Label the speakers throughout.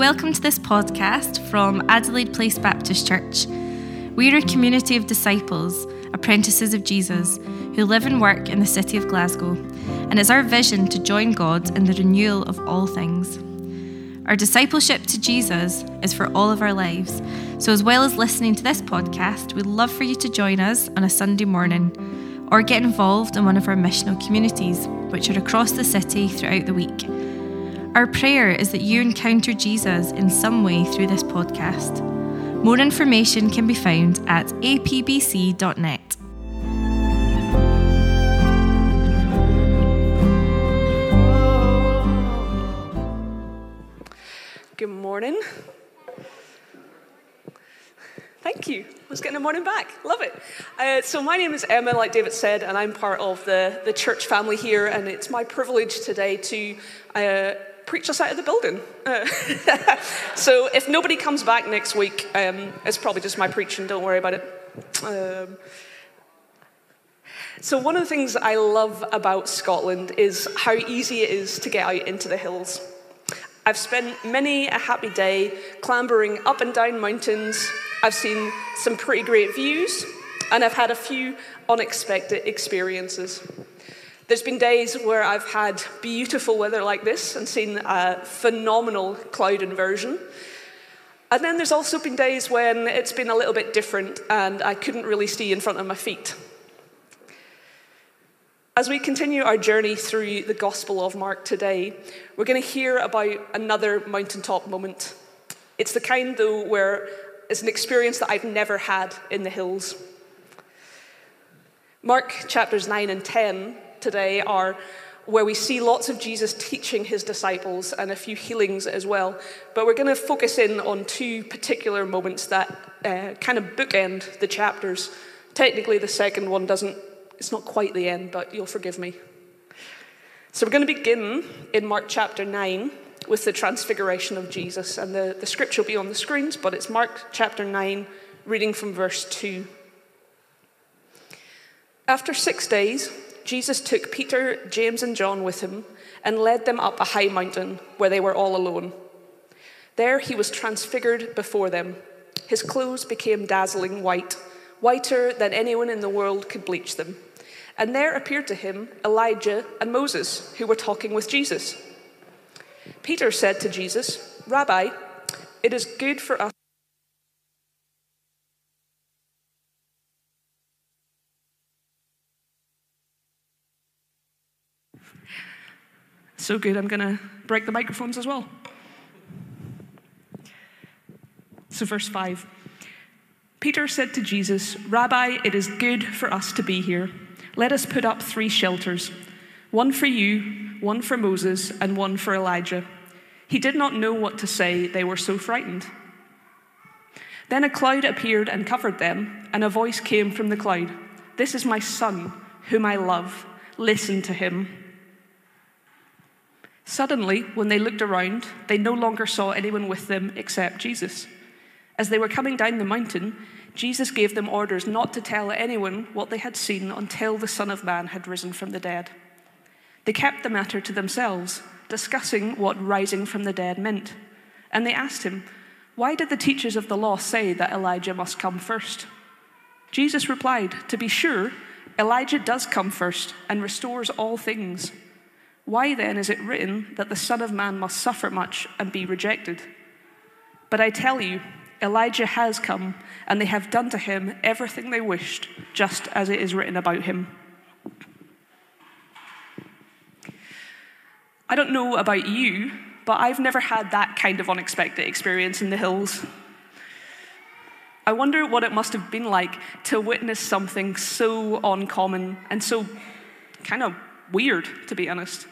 Speaker 1: welcome to this podcast from Adelaide Place Baptist Church. We're a community of disciples, apprentices of Jesus, who live and work in the city of Glasgow, and it's our vision to join God in the renewal of all things. Our discipleship to Jesus is for all of our lives, so as well as listening to this podcast, we'd love for you to join us on a Sunday morning or get involved in one of our missional communities, which are across the city throughout the week. Our prayer is that you encounter Jesus in some way through this podcast. More information can be found at apbc.net.
Speaker 2: Good morning. Thank you. Let's get a morning back. Love it. Uh, so, my name is Emma, like David said, and I'm part of the, the church family here, and it's my privilege today to uh, preach us out of the building. Uh, so if nobody comes back next week, um, it's probably just my preaching. Don't worry about it. Um, so one of the things I love about Scotland is how easy it is to get out into the hills. I've spent many a happy day clambering up and down mountains. I've seen some pretty great views, and I've had a few unexpected experiences. There's been days where I've had beautiful weather like this and seen a phenomenal cloud inversion. And then there's also been days when it's been a little bit different and I couldn't really see in front of my feet. As we continue our journey through the Gospel of Mark today, we're going to hear about another mountaintop moment. It's the kind, though, where it's an experience that I've never had in the hills. Mark chapters 9 and 10 today are where we see lots of Jesus teaching his disciples and a few healings as well. But we're going to focus in on two particular moments that uh, kind of bookend the chapters. Technically, the second one doesn't, it's not quite the end, but you'll forgive me. So we're going to begin in Mark chapter 9 with the transfiguration of Jesus. And the, the scripture will be on the screens, but it's Mark chapter 9, reading from verse 2. After six days, Jesus took Peter, James, and John with him and led them up a high mountain where they were all alone. There he was transfigured before them. His clothes became dazzling white, whiter than anyone in the world could bleach them. And there appeared to him Elijah and Moses, who were talking with Jesus. Peter said to Jesus, Rabbi, it is good for us. So good, I'm going to break the microphones as well. So, verse 5 Peter said to Jesus, Rabbi, it is good for us to be here. Let us put up three shelters one for you, one for Moses, and one for Elijah. He did not know what to say, they were so frightened. Then a cloud appeared and covered them, and a voice came from the cloud This is my son, whom I love. Listen to him. Suddenly, when they looked around, they no longer saw anyone with them except Jesus. As they were coming down the mountain, Jesus gave them orders not to tell anyone what they had seen until the Son of Man had risen from the dead. They kept the matter to themselves, discussing what rising from the dead meant. And they asked him, Why did the teachers of the law say that Elijah must come first? Jesus replied, To be sure, Elijah does come first and restores all things. Why then is it written that the Son of Man must suffer much and be rejected? But I tell you, Elijah has come, and they have done to him everything they wished, just as it is written about him. I don't know about you, but I've never had that kind of unexpected experience in the hills. I wonder what it must have been like to witness something so uncommon and so kind of weird, to be honest.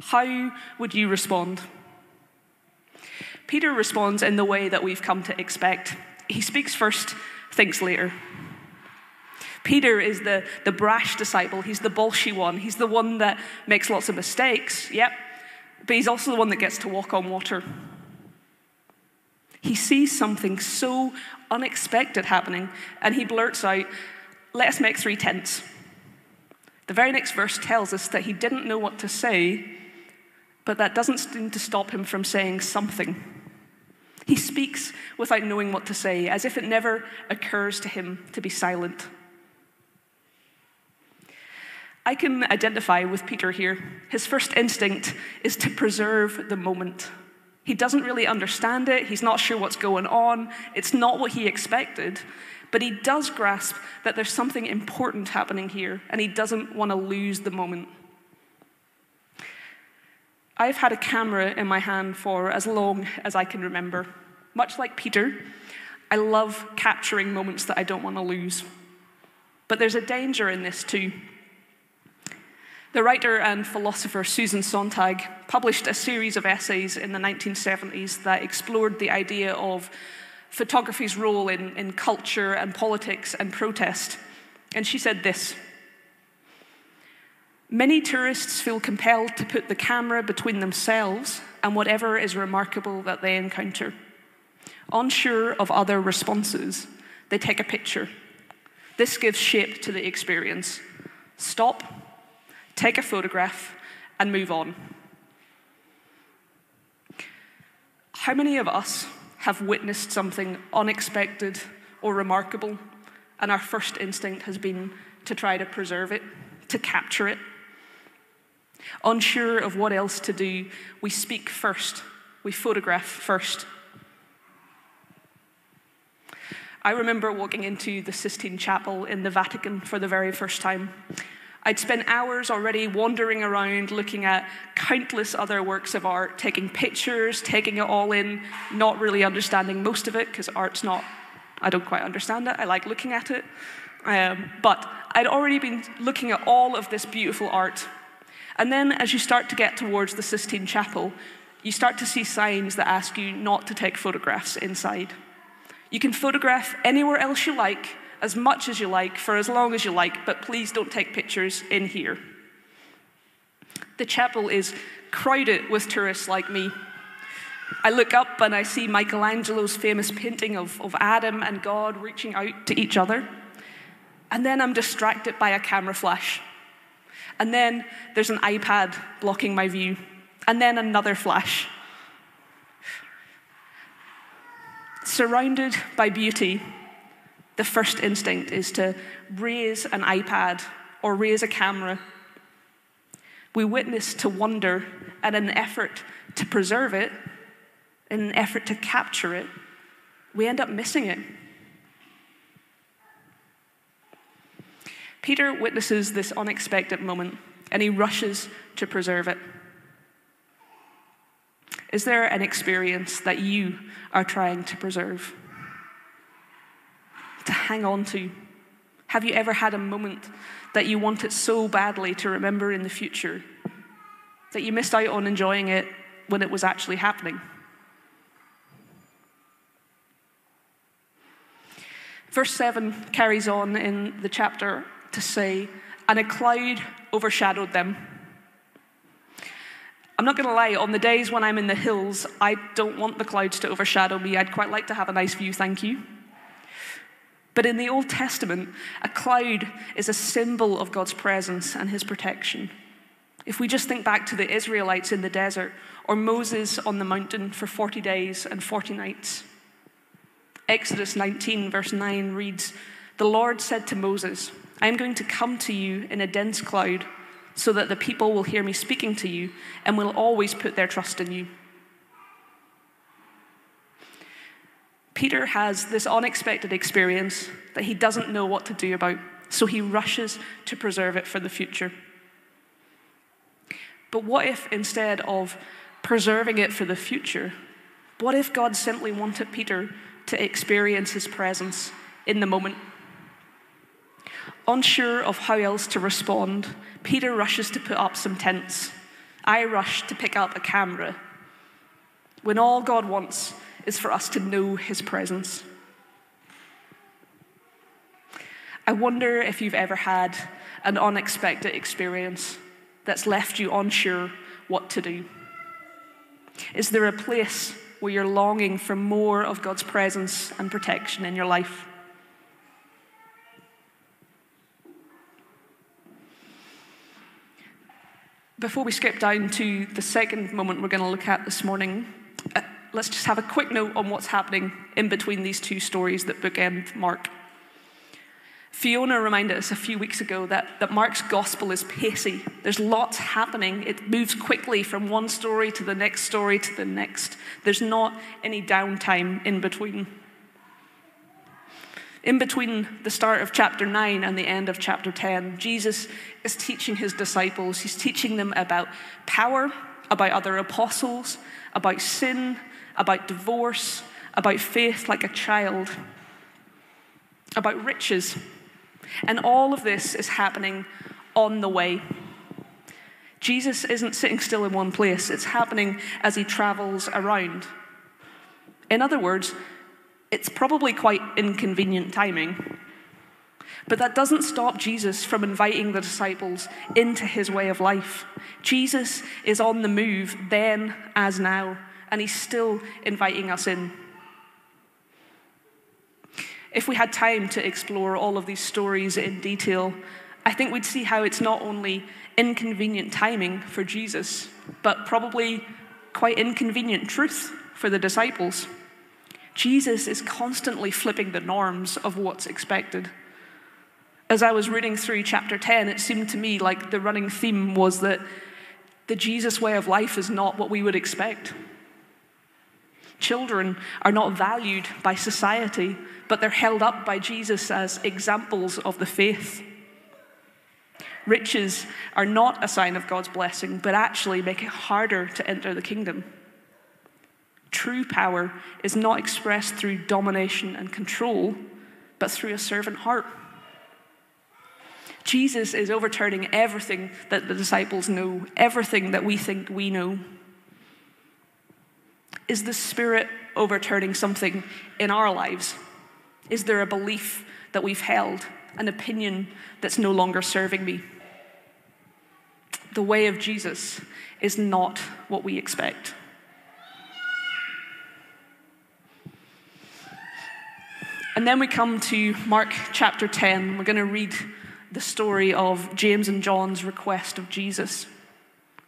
Speaker 2: How would you respond? Peter responds in the way that we've come to expect. He speaks first, thinks later. Peter is the, the brash disciple. He's the bolshy one. He's the one that makes lots of mistakes, yep. But he's also the one that gets to walk on water. He sees something so unexpected happening, and he blurts out, Let us make three tents. The very next verse tells us that he didn't know what to say, But that doesn't seem to stop him from saying something. He speaks without knowing what to say, as if it never occurs to him to be silent. I can identify with Peter here. His first instinct is to preserve the moment. He doesn't really understand it, he's not sure what's going on, it's not what he expected, but he does grasp that there's something important happening here, and he doesn't want to lose the moment. I've had a camera in my hand for as long as I can remember. Much like Peter, I love capturing moments that I don't want to lose. But there's a danger in this too. The writer and philosopher Susan Sontag published a series of essays in the 1970s that explored the idea of photography's role in, in culture and politics and protest. And she said this Many tourists feel compelled to put the camera between themselves and whatever is remarkable that they encounter. Unsure of other responses, they take a picture. This gives shape to the experience. Stop, take a photograph, and move on. How many of us have witnessed something unexpected or remarkable, and our first instinct has been to try to preserve it, to capture it? Unsure of what else to do, we speak first, we photograph first. I remember walking into the Sistine Chapel in the Vatican for the very first time. I'd spent hours already wandering around looking at countless other works of art, taking pictures, taking it all in, not really understanding most of it because art's not, I don't quite understand it. I like looking at it. Um, but I'd already been looking at all of this beautiful art and then as you start to get towards the Sistine Chapel, you start to see signs that ask you not to take photographs inside. You can photograph anywhere else you like, as much as you like, for as long as you like, but please don't take pictures in here. The chapel is crowded with tourists like me. I look up and I see Michelangelo's famous painting of, of Adam and God reaching out to each other. And then I'm distracted by a camera flash. And then there's an iPad blocking my view. And then another flash. Surrounded by beauty, the first instinct is to raise an iPad or raise a camera. We witness to wonder and an effort to preserve it, in an effort to capture it, we end up missing it. Peter witnesses this unexpected moment and he rushes to preserve it. Is there an experience that you are trying to preserve? To hang on to? Have you ever had a moment that you want it so badly to remember in the future that you missed out on enjoying it when it was actually happening? Verse 7 carries on in the chapter to say, and a cloud overshadowed them. I'm not going to lie, on the days when I'm in the hills, I don't want the clouds to overshadow me. I'd quite like to have a nice view, thank you. But in the Old Testament, a cloud is a symbol of God's presence and his protection. If we just think back to the Israelites in the desert or Moses on the mountain for 40 days and 40 nights. Exodus 19, verse 9 reads The Lord said to Moses, I am going to come to you in a dense cloud so that the people will hear me speaking to you and will always put their trust in you. Peter has this unexpected experience that he doesn't know what to do about, so he rushes to preserve it for the future. But what if instead of preserving it for the future, what if God simply wanted Peter to experience his presence in the moment? Unsure of how else to respond, Peter rushes to put up some tents. I rush to pick up a camera. When all God wants is for us to know his presence. I wonder if you've ever had an unexpected experience that's left you unsure what to do. Is there a place where you're longing for more of God's presence and protection in your life? before we skip down to the second moment we're going to look at this morning, let's just have a quick note on what's happening in between these two stories that bookend Mark. Fiona reminded us a few weeks ago that, that Mark's gospel is pacey. There's lots happening. It moves quickly from one story to the next story to the next. There's not any downtime in between. In between the start of chapter 9 and the end of chapter 10, Jesus is teaching his disciples. He's teaching them about power, about other apostles, about sin, about divorce, about faith like a child, about riches. And all of this is happening on the way. Jesus isn't sitting still in one place, it's happening as he travels around. In other words, it's probably quite inconvenient timing. But that doesn't stop Jesus from inviting the disciples into his way of life. Jesus is on the move then as now, and he's still inviting us in. If we had time to explore all of these stories in detail, I think we'd see how it's not only inconvenient timing for Jesus, but probably quite inconvenient truth for the disciples. Jesus is constantly flipping the norms of what's expected. As I was reading through chapter 10, it seemed to me like the running theme was that the Jesus way of life is not what we would expect. Children are not valued by society, but they're held up by Jesus as examples of the faith. Riches are not a sign of God's blessing, but actually make it harder to enter the kingdom. True power is not expressed through domination and control, but through a servant heart. Jesus is overturning everything that the disciples know, everything that we think we know. Is the Spirit overturning something in our lives? Is there a belief that we've held, an opinion that's no longer serving me? The way of Jesus is not what we expect. And then we come to Mark chapter 10. We're going to read the story of James and John's request of Jesus.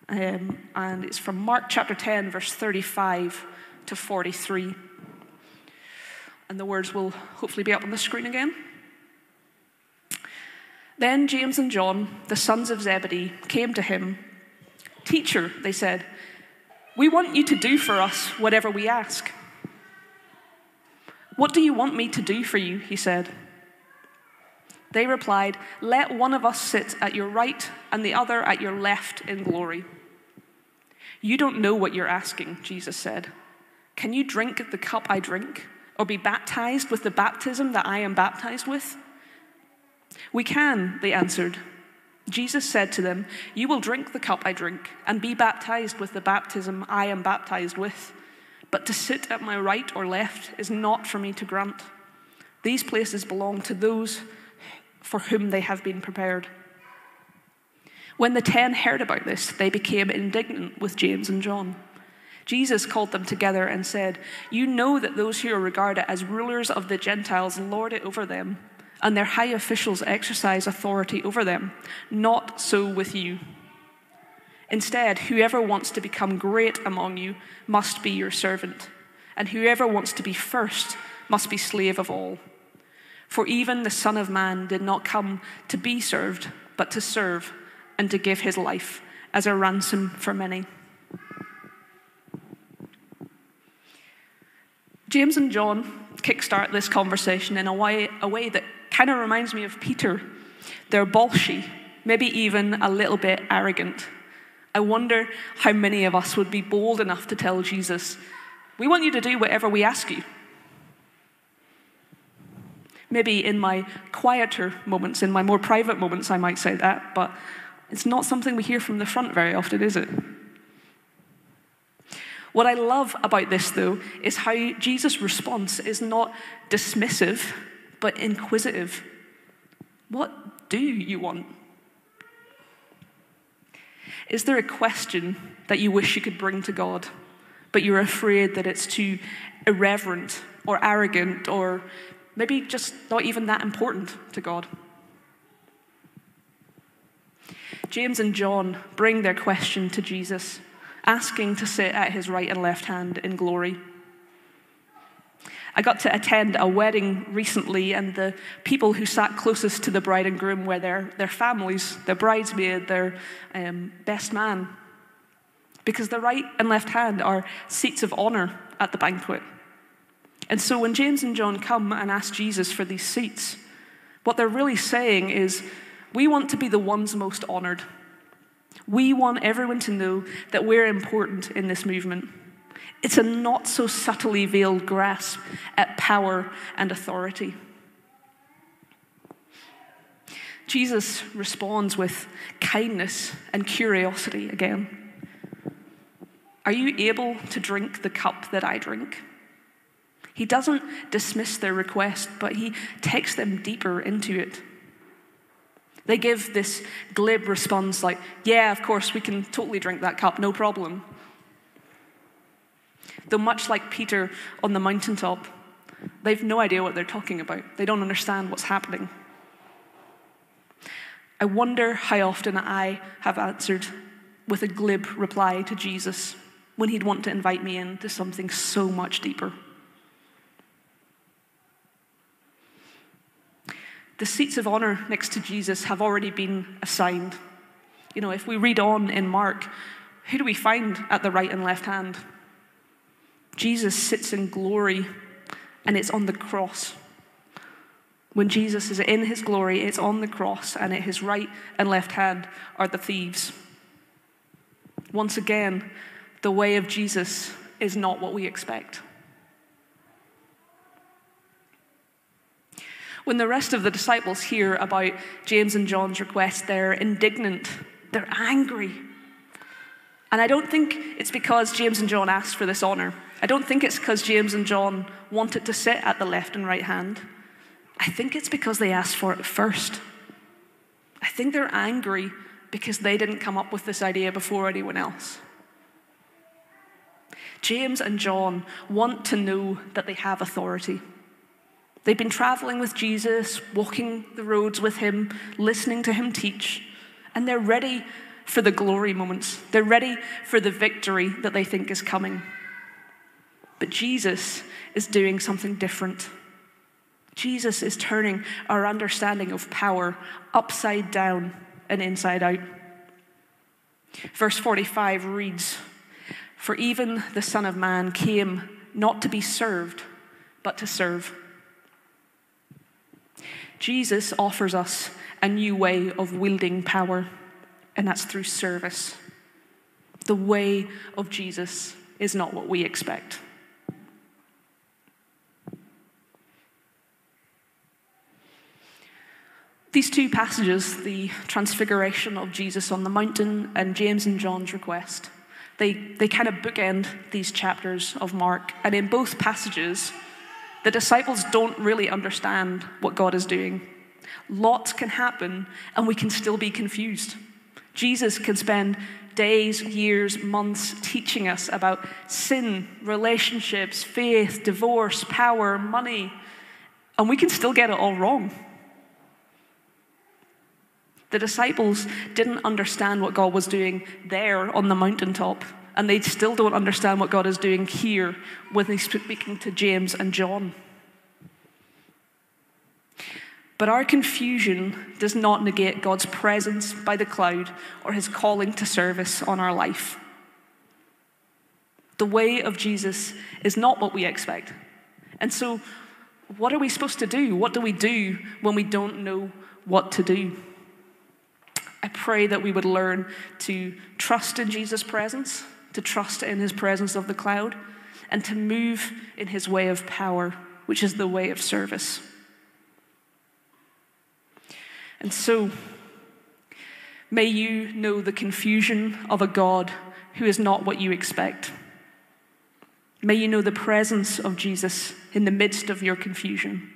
Speaker 2: Um, and it's from Mark chapter 10, verse 35 to 43. And the words will hopefully be up on the screen again. Then James and John, the sons of Zebedee, came to him. Teacher, they said, we want you to do for us whatever we ask. What do you want me to do for you? He said. They replied, Let one of us sit at your right and the other at your left in glory. You don't know what you're asking, Jesus said. Can you drink the cup I drink, or be baptized with the baptism that I am baptized with? We can, they answered. Jesus said to them, You will drink the cup I drink, and be baptized with the baptism I am baptized with. But to sit at my right or left is not for me to grant. These places belong to those for whom they have been prepared. When the ten heard about this, they became indignant with James and John. Jesus called them together and said, You know that those who are regarded as rulers of the Gentiles lord it over them, and their high officials exercise authority over them. Not so with you. Instead, whoever wants to become great among you must be your servant, and whoever wants to be first must be slave of all. For even the Son of Man did not come to be served, but to serve and to give his life as a ransom for many. James and John kickstart this conversation in a way, a way that kind of reminds me of Peter. They're bolshy, maybe even a little bit arrogant. I wonder how many of us would be bold enough to tell Jesus, We want you to do whatever we ask you. Maybe in my quieter moments, in my more private moments, I might say that, but it's not something we hear from the front very often, is it? What I love about this, though, is how Jesus' response is not dismissive, but inquisitive. What do you want? Is there a question that you wish you could bring to God, but you're afraid that it's too irreverent or arrogant or maybe just not even that important to God? James and John bring their question to Jesus, asking to sit at his right and left hand in glory. I got to attend a wedding recently, and the people who sat closest to the bride and groom were their, their families, their bridesmaid, their um, best man. Because the right and left hand are seats of honor at the banquet. And so when James and John come and ask Jesus for these seats, what they're really saying is, we want to be the ones most honored. We want everyone to know that we're important in this movement. It's a not so subtly veiled grasp at power and authority. Jesus responds with kindness and curiosity again. Are you able to drink the cup that I drink? He doesn't dismiss their request, but he takes them deeper into it. They give this glib response like, Yeah, of course, we can totally drink that cup, no problem. Though, much like Peter on the mountaintop, they've no idea what they're talking about. They don't understand what's happening. I wonder how often I have answered with a glib reply to Jesus when he'd want to invite me into something so much deeper. The seats of honor next to Jesus have already been assigned. You know, if we read on in Mark, who do we find at the right and left hand? Jesus sits in glory, and it's on the cross. When Jesus is in his glory, it's on the cross, and at his right and left hand are the thieves. Once again, the way of Jesus is not what we expect. When the rest of the disciples hear about James and John's request, they're indignant, they're angry. And I don't think it's because James and John asked for this honor. I don't think it's because James and John wanted to sit at the left and right hand. I think it's because they asked for it first. I think they're angry because they didn't come up with this idea before anyone else. James and John want to know that they have authority. They've been traveling with Jesus, walking the roads with him, listening to him teach, and they're ready for the glory moments. They're ready for the victory that they think is coming. But Jesus is doing something different. Jesus is turning our understanding of power upside down and inside out. Verse 45 reads For even the Son of Man came not to be served, but to serve. Jesus offers us a new way of wielding power and that's through service. The way of Jesus is not what we expect. These two passages, the transfiguration of Jesus on the mountain and James and John's request, they, they kind of bookend these chapters of Mark. And in both passages, the disciples don't really understand what God is doing. Lots can happen, and we can still be confused. Jesus can spend days, years, months teaching us about sin, relationships, faith, divorce, power, money, and we can still get it all wrong. The disciples didn't understand what God was doing there on the mountaintop, and they still don't understand what God is doing here when He's speaking to James and John. But our confusion does not negate God's presence by the cloud or his calling to service on our life. The way of Jesus is not what we expect. And so, what are we supposed to do? What do we do when we don't know what to do? I pray that we would learn to trust in Jesus' presence, to trust in his presence of the cloud, and to move in his way of power, which is the way of service. And so, may you know the confusion of a God who is not what you expect. May you know the presence of Jesus in the midst of your confusion.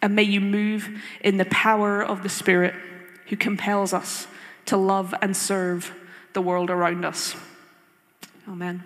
Speaker 2: And may you move in the power of the Spirit who compels us to love and serve the world around us. Amen.